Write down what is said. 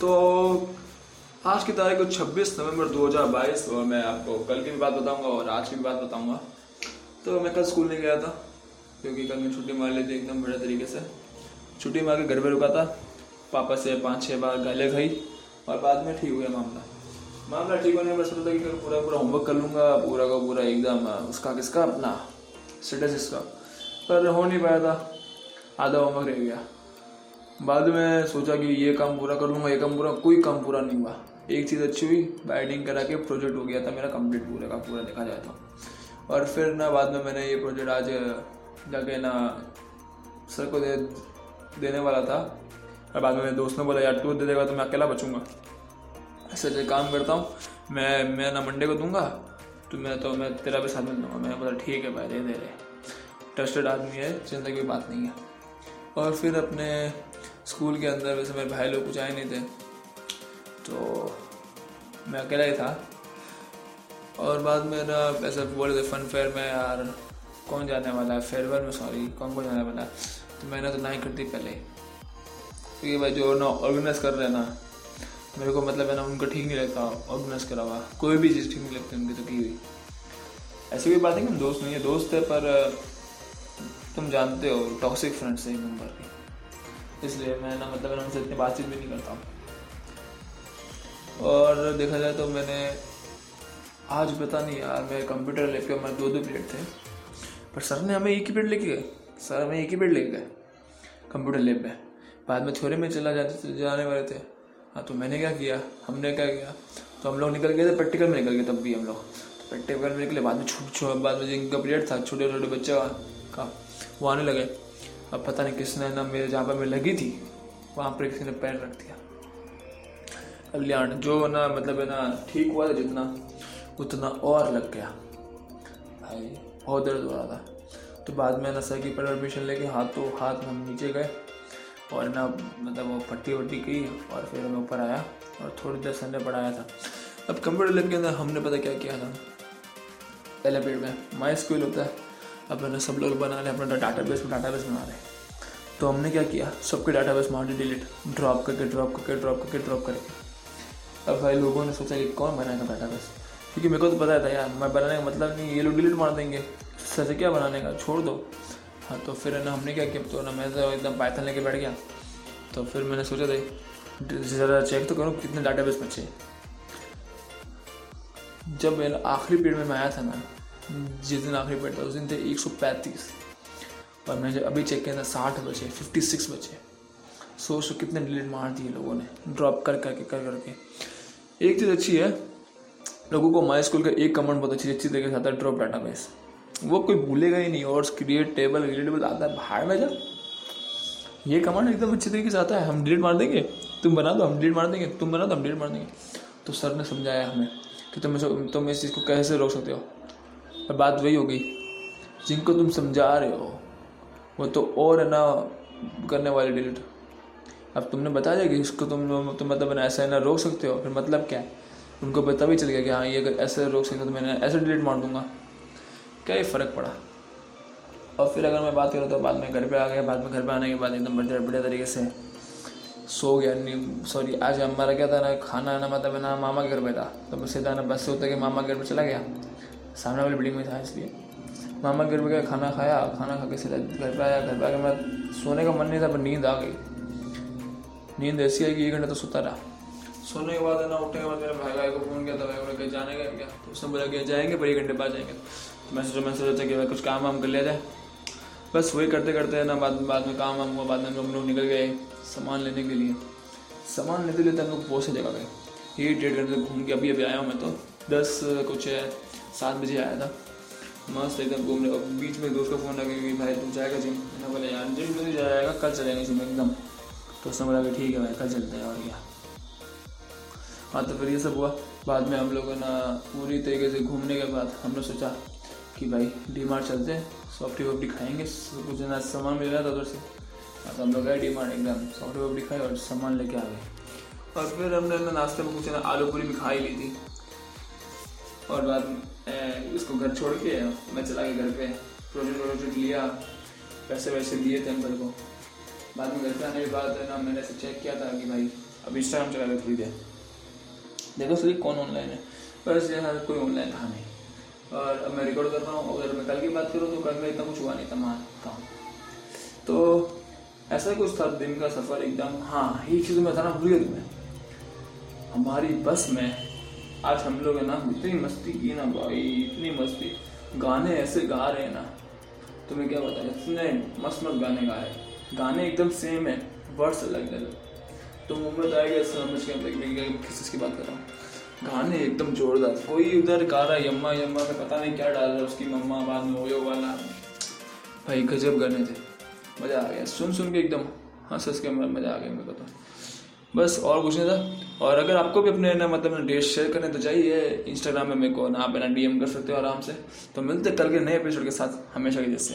तो आज की तारीख को 26 नवंबर 2022 और मैं आपको कल की भी बात बताऊँगा और आज की भी बात बताऊँगा। तो मैं कल स्कूल नहीं गया था, क्योंकि कल मैं छुट्टी मार ली थी एकदम बड़े तरीके से। छुट्टी मार के घर पर रुका था, पापा से पाँच छः बार गाले खाई और बाद में ठीक हो गया मामला। मामला ठीक होने के बस सोचा कि कल पूरा पूरा होमवर्क कर लूँगा, पूरा का पूरा एकदम उसका किसका? अपना स्टेटस इसका पर हो नहीं पाया था, आधा होमवर्क रह गया। बाद में सोचा कि ये काम पूरा कर लूँगा, ये काम पूरा, कोई काम पूरा नहीं हुआ। एक चीज़ अच्छी हुई बाइडिंग करा के प्रोजेक्ट हो गया था मेरा कंप्लीट पूरा का पूरा देखा जाए तो। और फिर ना बाद में मैंने ये प्रोजेक्ट आज जाके ना सर को दे, देने वाला था। और बाद में मेरे दोस्त ने बोला, यार तू दे देगा तो मैं अकेला बचूँगा। ऐसे ऐसे काम करता हूँ। मैं मैं ना मंडे को दूँगा तो मैं तो मैं तेरा भी साथ में दूँगा। मैंने बोला, ठीक है भाई, दे दे रहे ट्रस्टेड आदमी है चिंता की बात नहीं है। और फिर अपने स्कूल के अंदर वैसे मेरे भाई लोग कुछ आए नहीं थे। तो मैं अकेला ही था। और बाद में ना बोल रहे थे फन फेयर में यार, कौन जाने वाला है? फेयरवेल में सॉरी कौन कौन जाने वाला है? तो मैंने तो ना ही कर दी पहले। क्योंकि भाई जो ना ऑर्गेनाइज कर रहे हैं ना, मेरे को मतलब है ना उनको ठीक नहीं लगता ऑर्गेनाइज करा हुआ। कोई भी चीज़ ठीक नहीं लगती उनकी तो की हुई। ऐसी भी बात है कि हम दोस्त नहीं है। दोस्त है पर, तुम जानते हो टॉक्सिक फ्रेंड्स है नंबर की। इसलिए मैं ना मतलब उनसे इतनी बातचीत भी नहीं करता हूँ। और देखा जाए तो मैंने आज पता नहीं यार, मैं कंप्यूटर लेके हमारे दो दो पीरियड थे। पर सर ने हमें एक ही पीरियड लेके गए सर हमें एक ही पीरियड लेके गए कंप्यूटर लैब में। बाद में थोड़े में चला जाते, जाने वाले थे। हाँ तो मैंने क्या किया? हमने क्या किया? तो हम लोग निकल गए थे प्रैक्टिकल में निकल गए तब भी हम लोग। तो प्रैक्टिकल में निकले, बाद में छूट बाद में जिनका पीरियड था छोटे छोटे बच्चे का, वो आने लगे। अब पता नहीं किसने ना मेरे जहाँ पर मैं लगी थी, वहाँ पर किसी ने पैर रख दिया। कल्याण जो ना मतलब है ना ठीक हुआ था जितना, उतना और लग गया। भाई, बहुत दर्द हो रहा था। तो बाद में ना सर की परमिशन लेके हाथों, हाथ हम नीचे गए और ना मतलब वो पट्टी वट्टी की और फिर मैं ऊपर आया और थोड़ी देर सर ने पढ़ाया था। अब कंप्यूटर लैब के अंदर हमने पता क्या किया था पहले पीरियड में माई स्कूल होता है। अब मैंने सब लोग बना रहे अपना डाटा बेस डाटा बेस बना रहे तो हमने क्या किया? सबके डाटा बेस मार दी डिलीट ड्रॉप करके ड्रॉप करके ड्रॉप करके ड्रॉप करके। अब भाई लोगों ने सोचा कि कौन बनाएगा डाटा बेस क्योंकि मेरे को तो पता था, यार, मैं बनाने का मतलब नहीं, ये लोग डिलीट मार देंगे। सर क्या बनाने का? छोड़ दो। हाँ तो फिर ना, हमने क्या किया? तो ना मैं तो एकदम पाइथन लेके बैठ गया। तो फिर मैंने सोचा था, ज़रा चेक तो करो कितने डाटा बेस बचे जब आखिरी पीरियड में मैं आया था ना जिस दिन आखिरी पीरियड था उस दिन थे एक सौ पैंतीस। और मैंने अभी चेक किया था, साठ बचे फिफ्टी सिक्स बचे। सोच कितने डिलीट मार दिए लोगों ने ड्रॉप कर करके कर करके। एक चीज़ अच्छी है, लोगों को माई स्कूल का एक कमेंट बहुत अच्छी अच्छी तरीके से आता है ड्रॉप डाटा बेस वो कोई भूलेगा ही नहीं, और क्रिएट टेबल रिलेटेबल आता है, बाहर में जा। ये कमांड एकदम अच्छी तरीके से आता है, हम डिलीट मार देंगे, तुम बना दो, हम डिलीट मार देंगे, तुम बना दो, हम डिलीट मार देंगे। तो सर ने समझाया हमें कि तुम तुम इस चीज़ को कैसे रोक सकते हो? और बात वही होगी जिनको तुम समझा रहे हो, वो तो और है ना करने वाले डिलीट। अब तुमने बता दिया कि इसको तुम तुम मतलब ऐसा है ना रोक सकते हो, फिर मतलब क्या है? उनको पता भी चल गया कि हाँ ये अगर ऐसे रोक सकते हो तो मैंने ऐसे डिलीट मार दूँगा। क्या ही फ़र्क पड़ा? और फिर अगर मैं बात करूँ तो बाद में घर पे आ गया, बाद में घर पे आने के बाद एकदम बढ़िया बढ़िया तरीके से सो गया। सॉरी आज हमारा क्या था ना, खाना ना मतलब ना मामा के घर पे था। तो मैं सीधा ना, बस से उतर के मामा के घर पे चला गया। सामने वाली बिल्डिंग में था इसलिए। मामा घर गया, खाना खाया, खाना खा के सीधा घर पर आया। घर पर आके मैं सोने का मन नहीं था, पर नींद आ गई। नींद ऐसी आई कि एक घंटा तो सोता रहा। सोने के बाद है ना, उठने के बाद मेरे भाई भाई को फ़ोन किया था भाई बोला, कहीं जाने का क्या? तो उसने बोला कि जाएँगे, पर एक घंटे बाद जाएँगे। तो मैं सोचा मैं सोचा कि भाई कुछ काम वाम कर लिया जाए। बस वही करते करते ना, बाद बाद में काम वाम हुआ, बाद में हम लोग निकल गए सामान लेने के लिए। सामान लेते लेते हम लोग बहुत सी जगह गए एक डेढ़ घंटे घूम के अभी अभी आया हूँ मैं तो। दस कुछ है सात बजे आया था। मस्त एकदम घूम घूमने और बीच में दोस्त का फ़ोन गया कि भाई तू जाएगा जिम? मैंने बोला यार, जिम नहीं जाएगा, कल चलेंगे जिम एकदम। तो उसने बोला कि ठीक है भाई, कल चलते हैं और क्या। हाँ तो फिर ये सब हुआ। बाद में हम लोगों ना पूरी तरीके से घूमने के बाद हमने सोचा कि भाई डी मार्ट चलते हैं। सॉफ्टी वॉफ्टी खाएँगे कुछ ना सामान मिल रहा था उधर से। हाँ तो हम लोग गए डी मार्ट एकदम, सॉफ्टी वॉफ्टी खाए और सामान लेके आ गए। और फिर हमने ना नाश्ते में कुछ ना आलू पूरी भी खा ही ली थी। और बाद में इसको घर छोड़ के मैं चला गया घर पे। प्रोजेक्ट वोजेक्ट लिया, पैसे वैसे दिए थे अंकल को। बाद में घर पे आने के बाद ना, मैंने ऐसे चेक किया था कि भाई, अब इंस्टाग्राम चला के थोड़ी देर देखो सही कौन ऑनलाइन है। बस यार, कोई ऑनलाइन था नहीं। और अब मैं रिकॉर्ड कर रहा हूँ, अगर मैं कल की बात करूँ तो कल में इतना कुछ हुआ नहीं था मान काम तो ऐसा कुछ था, दिन का सफ़र एकदम हाँ एक चीज़ मैं बताना भूल गया तुम्हें। हमारी बस में आज हम लोग है ना, इतनी मस्ती की ना भाई, इतनी मस्ती। गाने ऐसे गा रहे हैं ना, तुम्हें क्या बताया इतने मस्त मस्त गाने गा गाए गाने एकदम सेम है वर्ड्स अलग अलग तो मोहम्मद आएगा, समझ के किस चीज़ की बात कर रहा हूँ। गाने एकदम जोरदार, कोई उधर गा रहा है, यम्मा यम्मा में पता नहीं क्या डाल रहा है, उसकी मम्मा बाद में ओयो वाला। भाई गजब गाने थे, मज़ा आ गया। सुन सुन के एकदम हंस हंस के मज़ा आ गया, मेरे को तो। बस और कुछ नहीं था। और अगर आपको भी अपने, ना मतलब डेट शेयर करने तो चाहिए इंस्टाग्राम में मेरे को, ना, आप ना डीएम कर सकते हो आराम से। तो मिलते कल के नए एपिसोड के साथ। हमेशा के जैसे